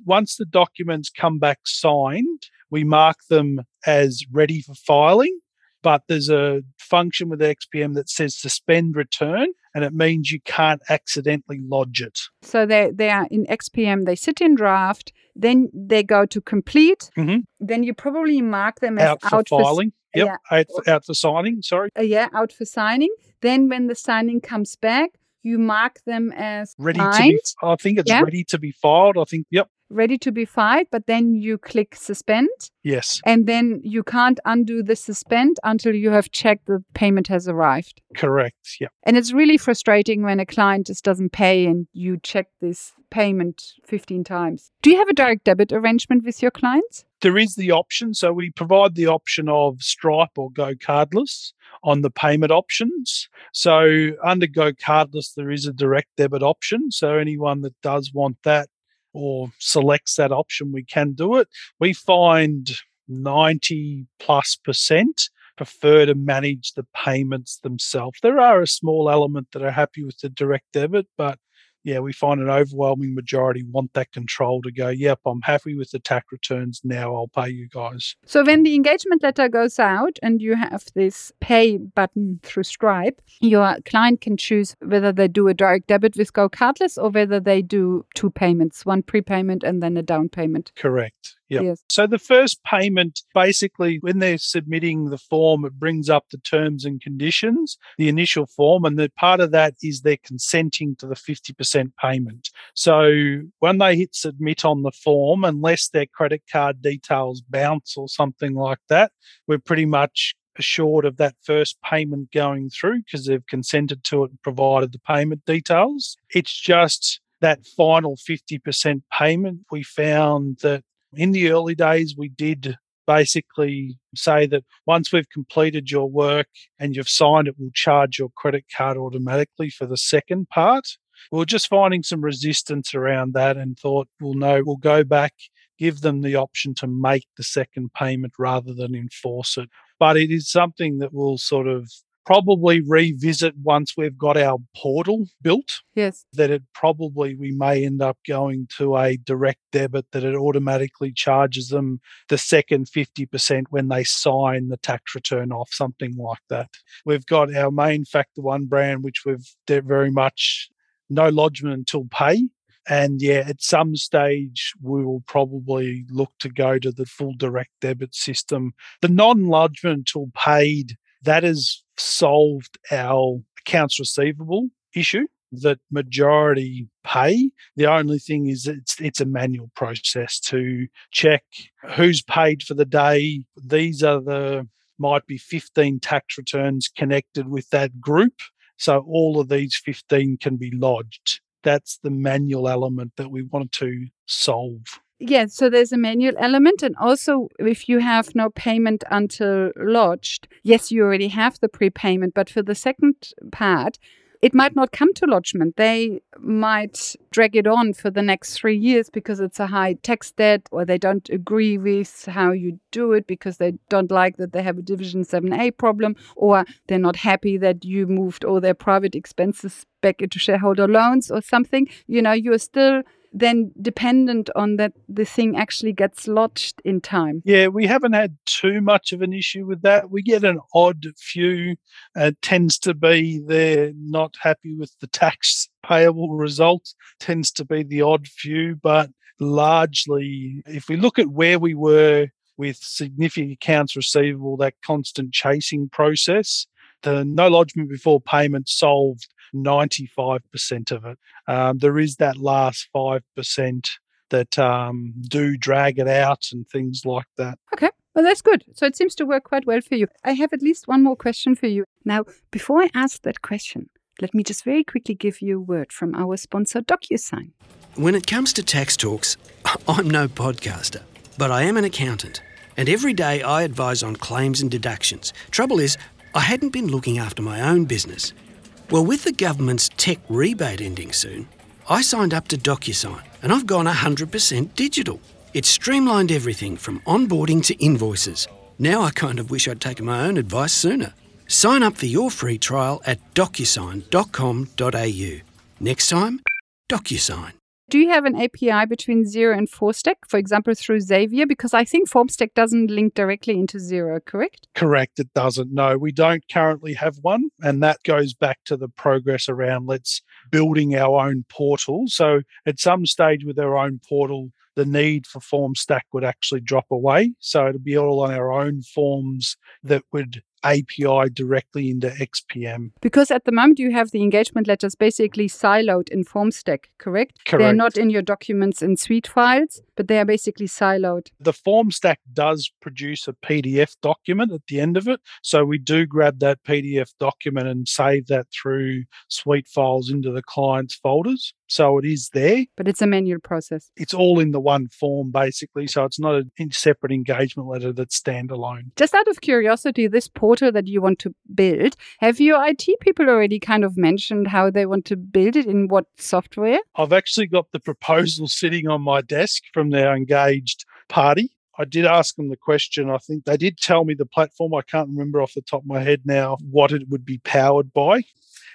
once the documents come back signed, we mark them as ready for filing but there's a function with XPM that says suspend return, and it means you can't accidentally lodge it. So they, they are in XPM, they sit in draft, then they go to complete, mm-hmm. then you probably mark them as out for out filing. For, yep, yeah. out, for, out for signing, sorry. Uh, yeah, out for signing. Then when the signing comes back, you mark them as ready signed. to be I think it's yeah. ready to be filed. I think yep ready to be filed, but then you click suspend. Yes. And then you can't undo the suspend until you have checked the payment has arrived. Correct. Yeah. And it's really frustrating when a client just doesn't pay and you check this payment 15 times. Do you have a direct debit arrangement with your clients? There is the option. So we provide the option of Stripe or GoCardless on the payment options. So under GoCardless, there is a direct debit option. So anyone that does want that or selects that option, we can do it. We find 90 plus percent prefer to manage the payments themselves. There are a small element that are happy with the direct debit, but yeah, we find an overwhelming majority want that control to go, yep, I'm happy with the tax returns. Now I'll pay you guys. So when the engagement letter goes out and you have this pay button through Stripe, your client can choose whether they do a direct debit with GoCardless or whether they do two payments, one prepayment and then a down payment. Correct. Yep. Yes. So the first payment, basically, when they're submitting the form, it brings up the terms and conditions, the initial form, and the part of that is they're consenting to the 50% payment. So when they hit submit on the form, unless their credit card details bounce or something like that, we're pretty much assured of that first payment going through because they've consented to it and provided the payment details. It's just that final 50% payment, we found that in the early days, we did basically say that once we've completed your work and you've signed it, we'll charge your credit card automatically for the second part. We are just finding some resistance around that and thought, well, no, we'll go back, give them the option to make the second payment rather than enforce it. But it is something that will sort of probably revisit once we've got our portal built. Yes. That it probably we may end up going to a direct debit that it automatically charges them the second 50% when they sign the tax return off, something like that. We've got our main Factor One brand, which we've very much no lodgement until pay. And yeah, at some stage, we will probably look to go to the full direct debit system. The non lodgement until paid that has solved our accounts receivable issue that majority pay. The only thing is it's it's a manual process to check who's paid for the day. These are the might be 15 tax returns connected with that group. So all of these 15 can be lodged. That's the manual element that we want to solve. Yeah, so there's a manual element. And also, if you have no payment until lodged, yes, you already have the prepayment. But for the second part, it might not come to lodgement. They might drag it on for the next three years because it's a high tax debt, or they don't agree with how you do it because they don't like that they have a Division 7A problem, or they're not happy that you moved all their private expenses back into shareholder loans or something. You know, you're still then dependent on that the thing actually gets lodged in time. Yeah, we haven't had too much of an issue with that. We get an odd few. Uh, tends to be they're not happy with the tax payable result. Tends to be the odd few, but largely, if we look at where we were with significant accounts receivable, that constant chasing process, the no lodgement before payment solved 95% of it. Um, there is that last 5% that um, do drag it out and things like that. Okay. Well, that's good. So it seems to work quite well for you. I have at least one more question for you. Now, before I ask that question, let me just very quickly give you a word from our sponsor, DocuSign. When it comes to tax talks, I'm no podcaster, but I am an accountant. And every day I advise on claims and deductions. Trouble is, I hadn't been looking after my own business. Well, with the government's tech rebate ending soon, I signed up to DocuSign and I've gone 100% digital. It's streamlined everything from onboarding to invoices. Now I kind of wish I'd taken my own advice sooner. Sign up for your free trial at docusign.com.au. Next time, DocuSign. Do you have an API between Xero and Formstack, for example, through Xavier? Because I think Formstack doesn't link directly into Xero, correct? Correct, it doesn't. No, we don't currently have one. And that goes back to the progress around let's building our own portal. So at some stage with our own portal, the need for Formstack would actually drop away. So it'd be all on our own forms that would API directly into XPM. Because at the moment you have the engagement letters basically siloed in Formstack, correct? Correct. They're not in your documents in SuiteFiles, but they are basically siloed. The Formstack does produce a PDF document at the end of it. So we do grab that PDF document and save that through SuiteFiles into the client's folders. So it is there. But it's a manual process. It's all in the one form, basically. So it's not a separate engagement letter that's standalone. Just out of curiosity, this portal that you want to build, have your IT people already kind of mentioned how they want to build it in what software? I've actually got the proposal sitting on my desk from their engaged party. I did ask them the question. I think they did tell me the platform. I can't remember off the top of my head now what it would be powered by.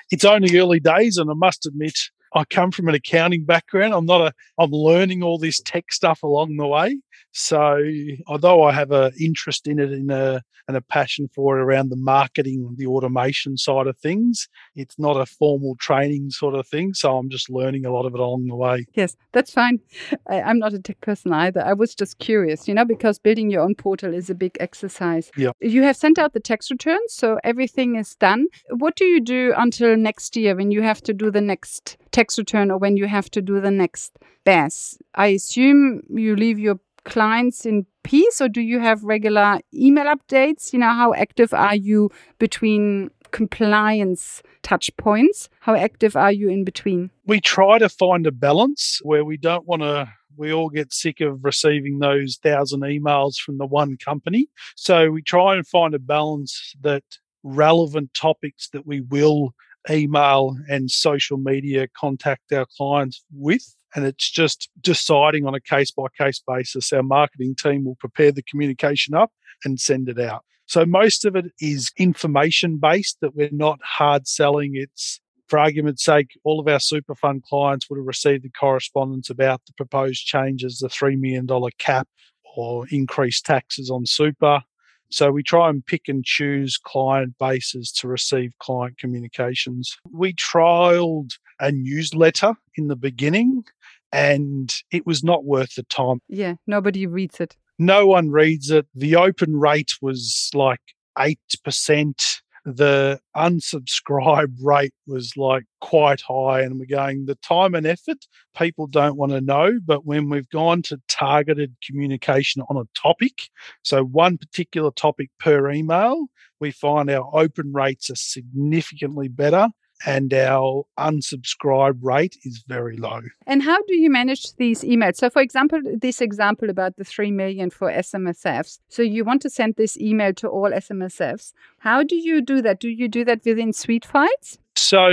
It's only early days, and I must admit, I come from an accounting background. I'm not a, I'm learning all this tech stuff along the way. So although I have an interest in it in a, and a passion for it around the marketing, the automation side of things, it's not a formal training sort of thing. So I'm just learning a lot of it along the way. Yes, that's fine. I, I'm not a tech person either. I was just curious, you know, because building your own portal is a big exercise. Yeah. You have sent out the tax returns, so everything is done. What do you do until next year when you have to do the next tax return or when you have to do the next BAS? I assume you leave your clients in peace or do you have regular email updates? You know, how active are you between compliance touch points. How active are you in between? We try to find a balance where we don't want to we all get sick of receiving those thousand emails from the one company. So we try and find a balance that relevant topics that we will email and social media contact our clients with. And it's just deciding on a case by case basis. Our marketing team will prepare the communication up and send it out. So most of it is information based that we're not hard selling. It's for argument's sake, all of our super fund clients would have received the correspondence about the proposed changes, the $3 million cap or increased taxes on super. So we try and pick and choose client bases to receive client communications. We trialed a newsletter in the beginning and it was not worth the time. Yeah, nobody reads it. No one reads it. The open rate was like 8% the unsubscribe rate was like quite high and we're going the time and effort people don't want to know but when we've gone to targeted communication on a topic so one particular topic per email we find our open rates are significantly better and our unsubscribe rate is very low. And how do you manage these emails? So, for example, this example about the 3 million for SMSFs. So, you want to send this email to all SMSFs. How do you do that? Do you do that within Suitefiles? So,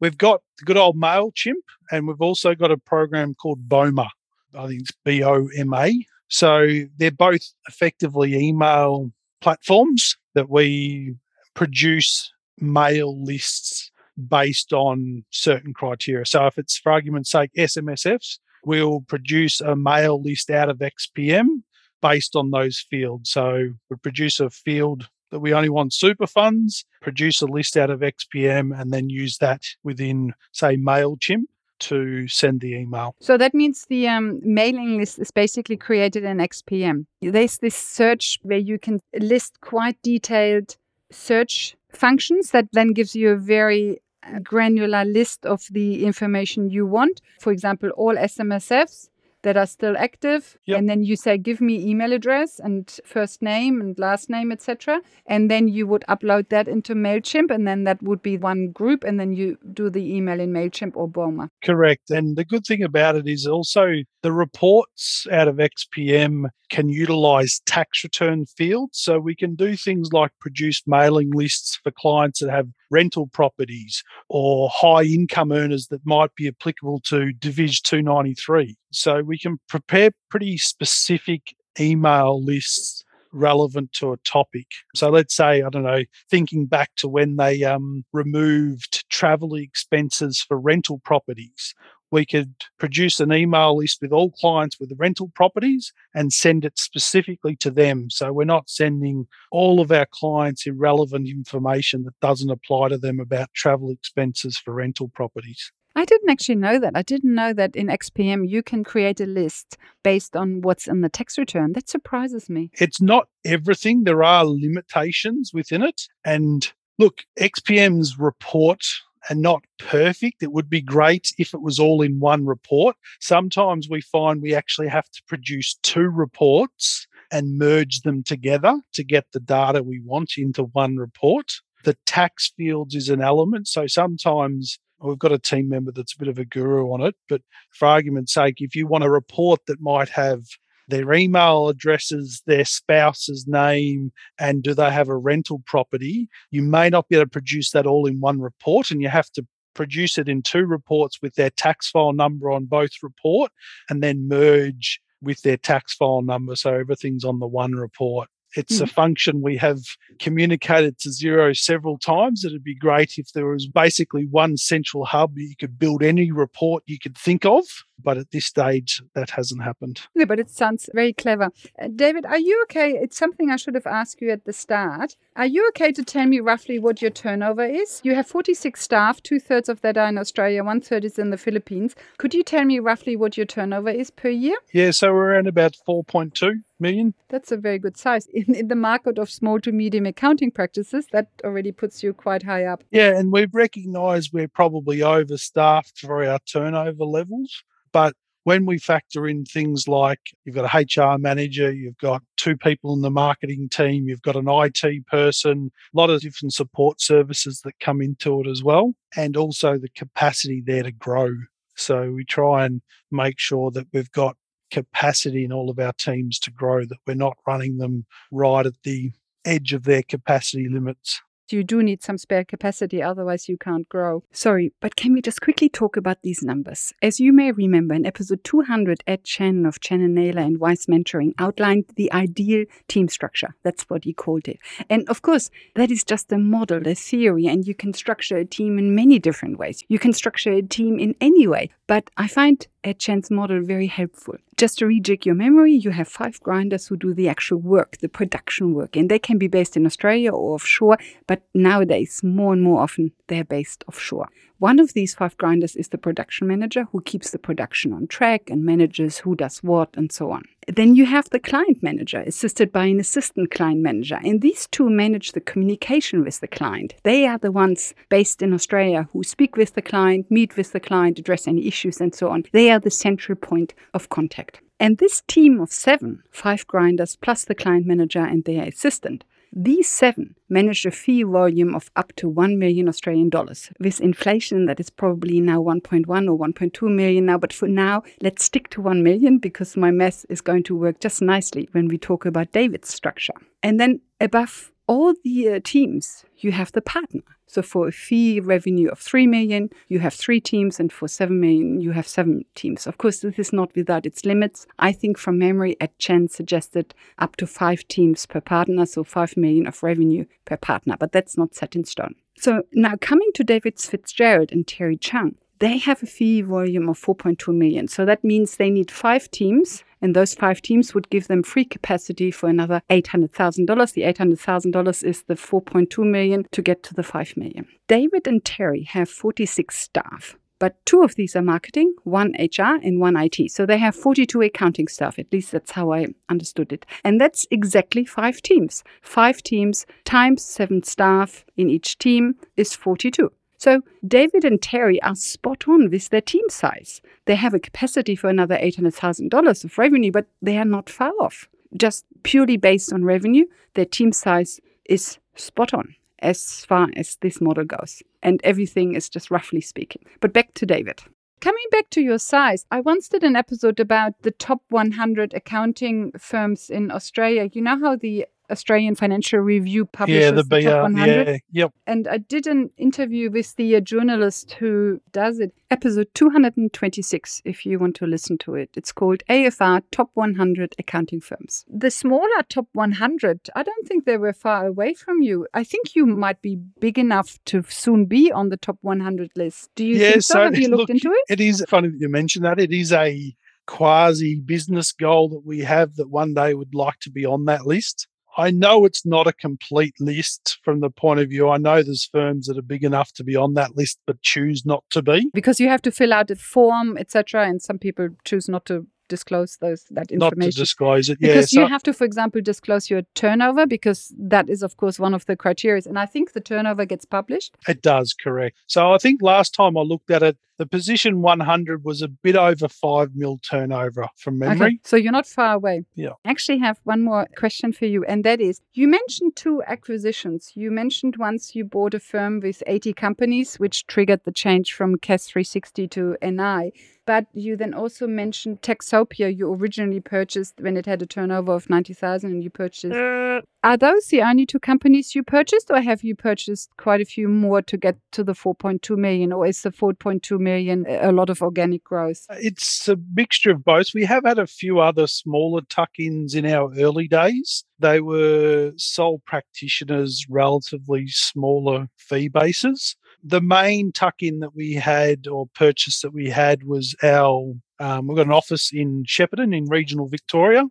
we've got the good old MailChimp, and we've also got a program called BOMA. I think it's B O M A. So, they're both effectively email platforms that we produce mail lists based on certain criteria. So if it's for argument's sake SMSFs, we'll produce a mail list out of XPM based on those fields. So we produce a field that we only want super funds, produce a list out of XPM, and then use that within, say, MailChimp to send the email. So that means the um, mailing list is basically created in XPM. There's this search where you can list quite detailed search functions that then gives you a very granular list of the information you want. For example, all SMSFs that are still active. Yep. and then you say give me email address and first name and last name etc and then you would upload that into mailchimp and then that would be one group and then you do the email in mailchimp or boma. Correct. And the good thing about it is also the reports out of xpm can utilize tax return fields. So we can do things like produce mailing lists for clients that have rental properties or high income earners that might be applicable to Divis 293. So we can prepare pretty specific email lists relevant to a topic. So let's say, I don't know, thinking back to when they um, removed travel expenses for rental properties we could produce an email list with all clients with rental properties and send it specifically to them. So we're not sending all of our clients irrelevant information that doesn't apply to them about travel expenses for rental properties. I didn't actually know that. I didn't know that in XPM you can create a list based on what's in the tax return. That surprises me. It's not everything, there are limitations within it. And look, XPM's report and not perfect. It would be great if it was all in one report. Sometimes we find we actually have to produce two reports and merge them together to get the data we want into one report. The tax fields is an element. So sometimes we've got a team member that's a bit of a guru on it. But for argument's sake, if you want a report that might have their email addresses, their spouse's name, and do they have a rental property, you may not be able to produce that all in one report and you have to produce it in two reports with their tax file number on both report and then merge with their tax file number so everything's on the one report. It's mm. a function we have communicated to Xero several times. It'd be great if there was basically one central hub you could build any report you could think of. But at this stage, that hasn't happened. Yeah, but it sounds very clever. Uh, David, are you okay? It's something I should have asked you at the start. Are you okay to tell me roughly what your turnover is? You have 46 staff, two thirds of that are in Australia, one third is in the Philippines. Could you tell me roughly what your turnover is per year? Yeah, so we're around about 4.2 million. That's a very good size. In, in the market of small to medium accounting practices, that already puts you quite high up. Yeah, and we've recognized we're probably overstaffed for our turnover levels. But when we factor in things like you've got a HR manager, you've got two people in the marketing team, you've got an IT person, a lot of different support services that come into it as well, and also the capacity there to grow. So we try and make sure that we've got capacity in all of our teams to grow, that we're not running them right at the edge of their capacity limits you do need some spare capacity, otherwise, you can't grow. Sorry, but can we just quickly talk about these numbers? As you may remember, in episode 200, Ed Chan of Chan and Naylor and Wise Mentoring outlined the ideal team structure. That's what he called it. And of course, that is just a model, a theory, and you can structure a team in many different ways. You can structure a team in any way. But I find Ed Chan's model very helpful. Just to rejig your memory, you have five grinders who do the actual work, the production work, and they can be based in Australia or offshore, but nowadays, more and more often, they're based offshore. One of these five grinders is the production manager who keeps the production on track and manages who does what and so on. Then you have the client manager assisted by an assistant client manager, and these two manage the communication with the client. They are the ones based in Australia who speak with the client, meet with the client, address any issues, and so on. They are the central point of contact. And this team of seven, five grinders plus the client manager and their assistant, these seven manage a fee volume of up to 1 million Australian dollars. With inflation, that is probably now 1.1 or 1.2 million now, but for now, let's stick to 1 million because my math is going to work just nicely when we talk about David's structure. And then above all the uh, teams, you have the partner. So for a fee revenue of 3 million, you have three teams, and for 7 million, you have seven teams. Of course, this is not without its limits. I think from memory, Ed Chan suggested up to five teams per partner, so 5 million of revenue per partner, but that's not set in stone. So now coming to David Fitzgerald and Terry Chung, they have a fee volume of 4.2 million. So that means they need five teams, and those five teams would give them free capacity for another $800,000. The $800,000 is the 4.2 million to get to the 5 million. David and Terry have 46 staff. But two of these are marketing, one HR and one IT. So they have 42 accounting staff. At least that's how I understood it. And that's exactly five teams. Five teams times seven staff in each team is 42. So David and Terry are spot on with their team size. They have a capacity for another $800,000 of revenue, but they are not far off. Just purely based on revenue, their team size is spot on as far as this model goes. And everything is just roughly speaking. But back to David. Coming back to your size, I once did an episode about the top 100 accounting firms in Australia. You know how the Australian Financial Review publishes yeah, the, the top 100. Yeah, yep. And I did an interview with the uh, journalist who does it, episode 226, if you want to listen to it. It's called AFR Top 100 Accounting Firms. The smaller top 100, I don't think they were far away from you. I think you might be big enough to soon be on the top 100 list. Do you yeah, think so? so Have you looked look, into it? It is funny that you mention that. It is a quasi business goal that we have that one day would like to be on that list. I know it's not a complete list from the point of view. I know there's firms that are big enough to be on that list but choose not to be. Because you have to fill out a form, etc., and some people choose not to disclose those that information. Not to disclose it, yeah. Because so- you have to, for example, disclose your turnover because that is, of course, one of the criteria. And I think the turnover gets published. It does, correct. So I think last time I looked at it, the position 100 was a bit over 5 mil turnover from memory. Okay, so you're not far away. Yeah. I actually have one more question for you, and that is you mentioned two acquisitions. You mentioned once you bought a firm with 80 companies, which triggered the change from CAS 360 to NI. But you then also mentioned Taxopia you originally purchased when it had a turnover of 90,000 and you purchased. Uh, Are those the only two companies you purchased or have you purchased quite a few more to get to the 4.2 million or is the 4.2 million a lot of organic growth? It's a mixture of both. We have had a few other smaller tuck ins in our early days. They were sole practitioners, relatively smaller fee bases. The main tuck in that we had or purchase that we had was our, um, we've got an office in Shepparton in regional Victoria.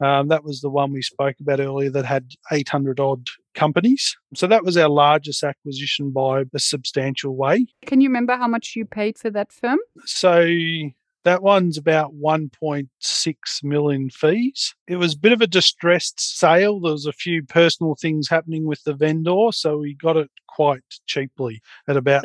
Um, that was the one we spoke about earlier that had 800 odd companies. So that was our largest acquisition by a substantial way. Can you remember how much you paid for that firm? So That one's about 1.6 million fees. It was a bit of a distressed sale. There was a few personal things happening with the vendor, so we got it quite cheaply at about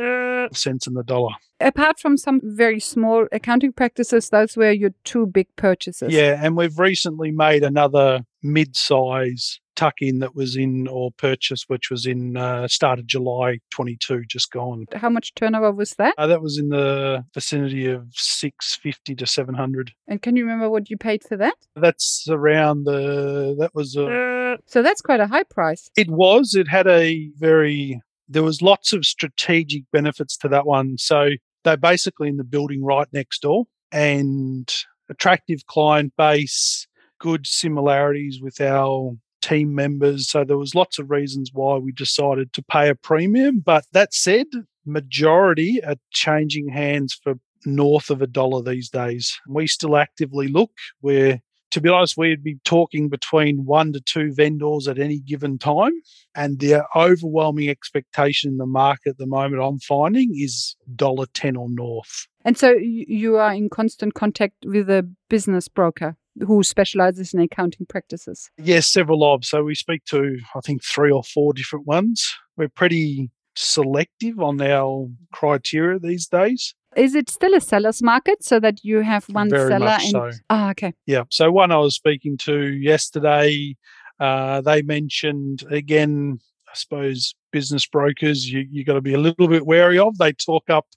cents in the dollar. Apart from some very small accounting practices, those were your two big purchases. Yeah, and we've recently made another mid-size tuck in that was in or purchase, which was in uh, start of July 22, just gone. How much turnover was that? Uh, that was in the vicinity of 650 to 700. And can you remember what you paid for that? That's around the. That was a. So that's quite a high price. It was. It had a very. There was lots of strategic benefits to that one. So they're basically in the building right next door, and attractive client base, good similarities with our team members. So there was lots of reasons why we decided to pay a premium. But that said, majority are changing hands for north of a dollar these days. We still actively look. We're to be honest, we'd be talking between one to two vendors at any given time. And the overwhelming expectation in the market at the moment I'm finding is $1.10 or north. And so you are in constant contact with a business broker who specializes in accounting practices? Yes, several of. So we speak to, I think, three or four different ones. We're pretty selective on our criteria these days. Is it still a seller's market so that you have one Very seller? much and so. ah, okay. Yeah. So one I was speaking to yesterday, uh, they mentioned again, I suppose business brokers you you got to be a little bit wary of. They talk up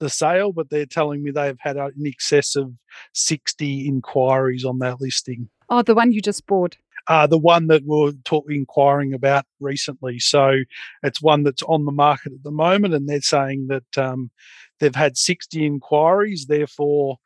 the sale, but they're telling me they've had uh, in excess of 60 inquiries on that listing. Oh, the one you just bought. Uh, the one that we're talk, inquiring about recently. So it's one that's on the market at the moment, and they're saying that um, they've had 60 inquiries. Therefore,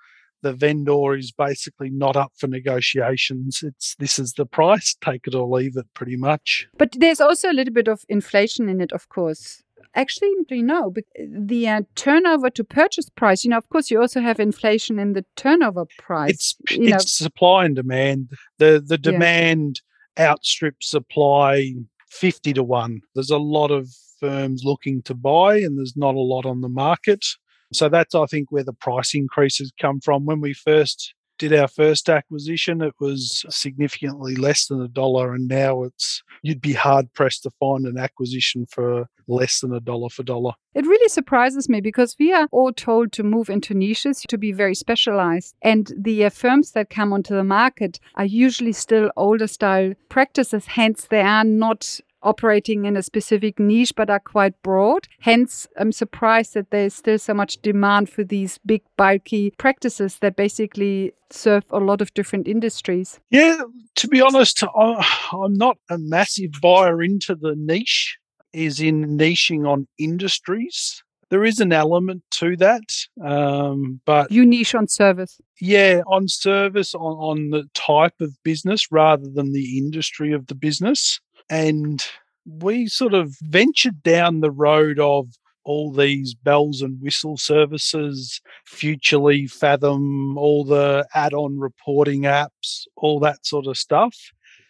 the vendor is basically not up for negotiations. It's this is the price, take it or leave it, pretty much. But there's also a little bit of inflation in it, of course. Actually, you know the uh, turnover to purchase price? You know, of course, you also have inflation in the turnover price. It's know. it's supply and demand. The the Yeah. demand outstrips supply fifty to one. There's a lot of firms looking to buy, and there's not a lot on the market. So that's I think where the price increases come from. When we first did our first acquisition, it was significantly less than a dollar, and now it's you'd be hard pressed to find an acquisition for less than a dollar for dollar. It really surprises me because we are all told to move into niches to be very specialized. And the uh, firms that come onto the market are usually still older style practices. Hence, they are not operating in a specific niche but are quite broad. Hence, I'm surprised that there's still so much demand for these big, bulky practices that basically serve a lot of different industries. Yeah, to be honest, I'm not a massive buyer into the niche, is in niching on industries. There is an element to that, um, but You niche on service. yeah, on service, on, on the type of business rather than the industry of the business. And we sort of ventured down the road of all these bells and whistle services, Futrli, Fathom, all the add on reporting apps, all that sort of stuff.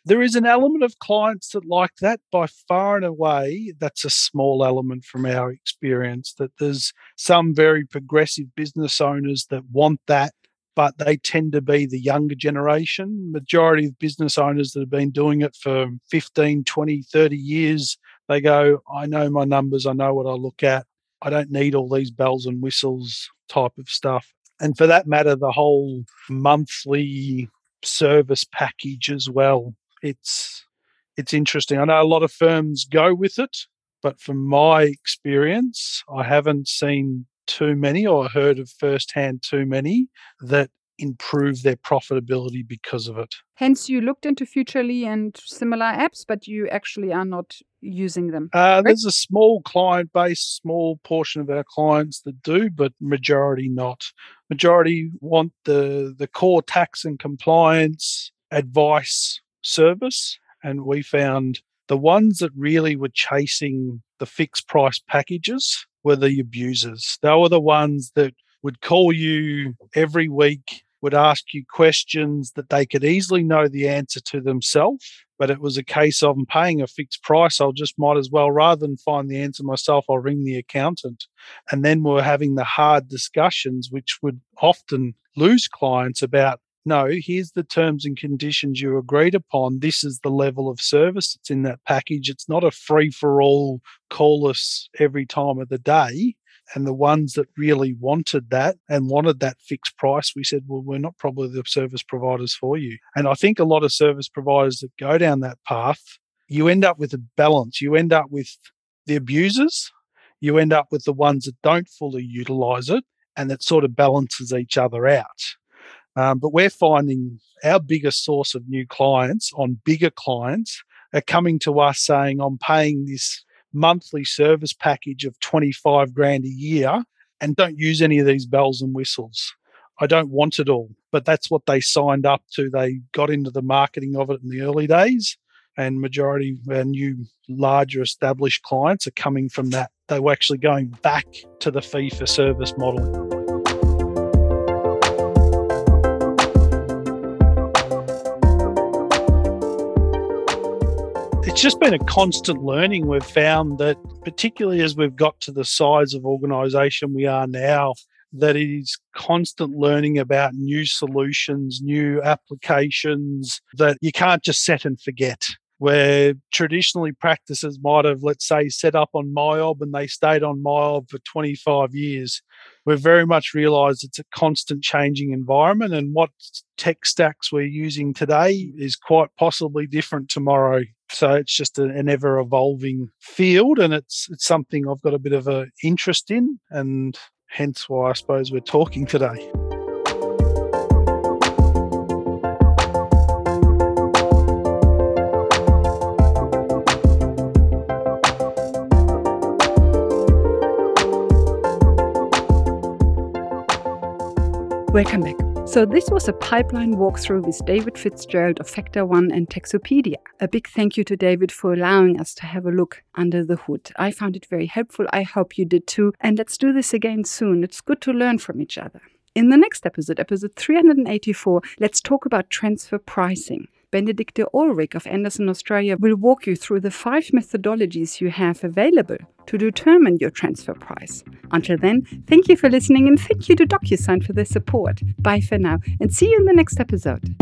There is an element of clients that like that by far and away. That's a small element from our experience that there's some very progressive business owners that want that but they tend to be the younger generation. Majority of business owners that have been doing it for 15, 20, 30 years, they go, I know my numbers, I know what I look at. I don't need all these bells and whistles type of stuff. And for that matter, the whole monthly service package as well. It's it's interesting. I know a lot of firms go with it, but from my experience, I haven't seen too many or heard of firsthand too many that improve their profitability because of it. Hence, you looked into Futrli and similar apps, but you actually are not using them. Uh, there's a small client base, small portion of our clients that do, but majority not. Majority want the the core tax and compliance advice service, and we found the ones that really were chasing the fixed price packages were the abusers. They were the ones that would call you every week, would ask you questions that they could easily know the answer to themselves. But it was a case of I'm paying a fixed price. I'll just might as well, rather than find the answer myself, I'll ring the accountant. And then we're having the hard discussions, which would often lose clients about no, here's the terms and conditions you agreed upon. This is the level of service that's in that package. It's not a free for all, call us every time of the day. And the ones that really wanted that and wanted that fixed price, we said, well, we're not probably the service providers for you. And I think a lot of service providers that go down that path, you end up with a balance. You end up with the abusers, you end up with the ones that don't fully utilize it, and it sort of balances each other out. Um, but we're finding our biggest source of new clients on bigger clients are coming to us saying, I'm paying this monthly service package of 25 grand a year and don't use any of these bells and whistles. I don't want it all, but that's what they signed up to. They got into the marketing of it in the early days, and majority of our new larger established clients are coming from that. They were actually going back to the fee for service model. It's just been a constant learning. We've found that, particularly as we've got to the size of organisation we are now, that it is constant learning about new solutions, new applications that you can't just set and forget. Where traditionally practices might have, let's say, set up on MYOB and they stayed on MYOB for 25 years we've very much realized it's a constant changing environment and what tech stacks we're using today is quite possibly different tomorrow so it's just a, an ever evolving field and it's it's something I've got a bit of an interest in and hence why I suppose we're talking today. Welcome back. So, this was a pipeline walkthrough with David Fitzgerald of Factor One and Taxopedia. A big thank you to David for allowing us to have a look under the hood. I found it very helpful. I hope you did too. And let's do this again soon. It's good to learn from each other. In the next episode, episode 384, let's talk about transfer pricing. Benedicte Ulrich of Andersen Australia will walk you through the five methodologies you have available to determine your transfer price. Until then, thank you for listening and thank you to DocuSign for their support. Bye for now and see you in the next episode.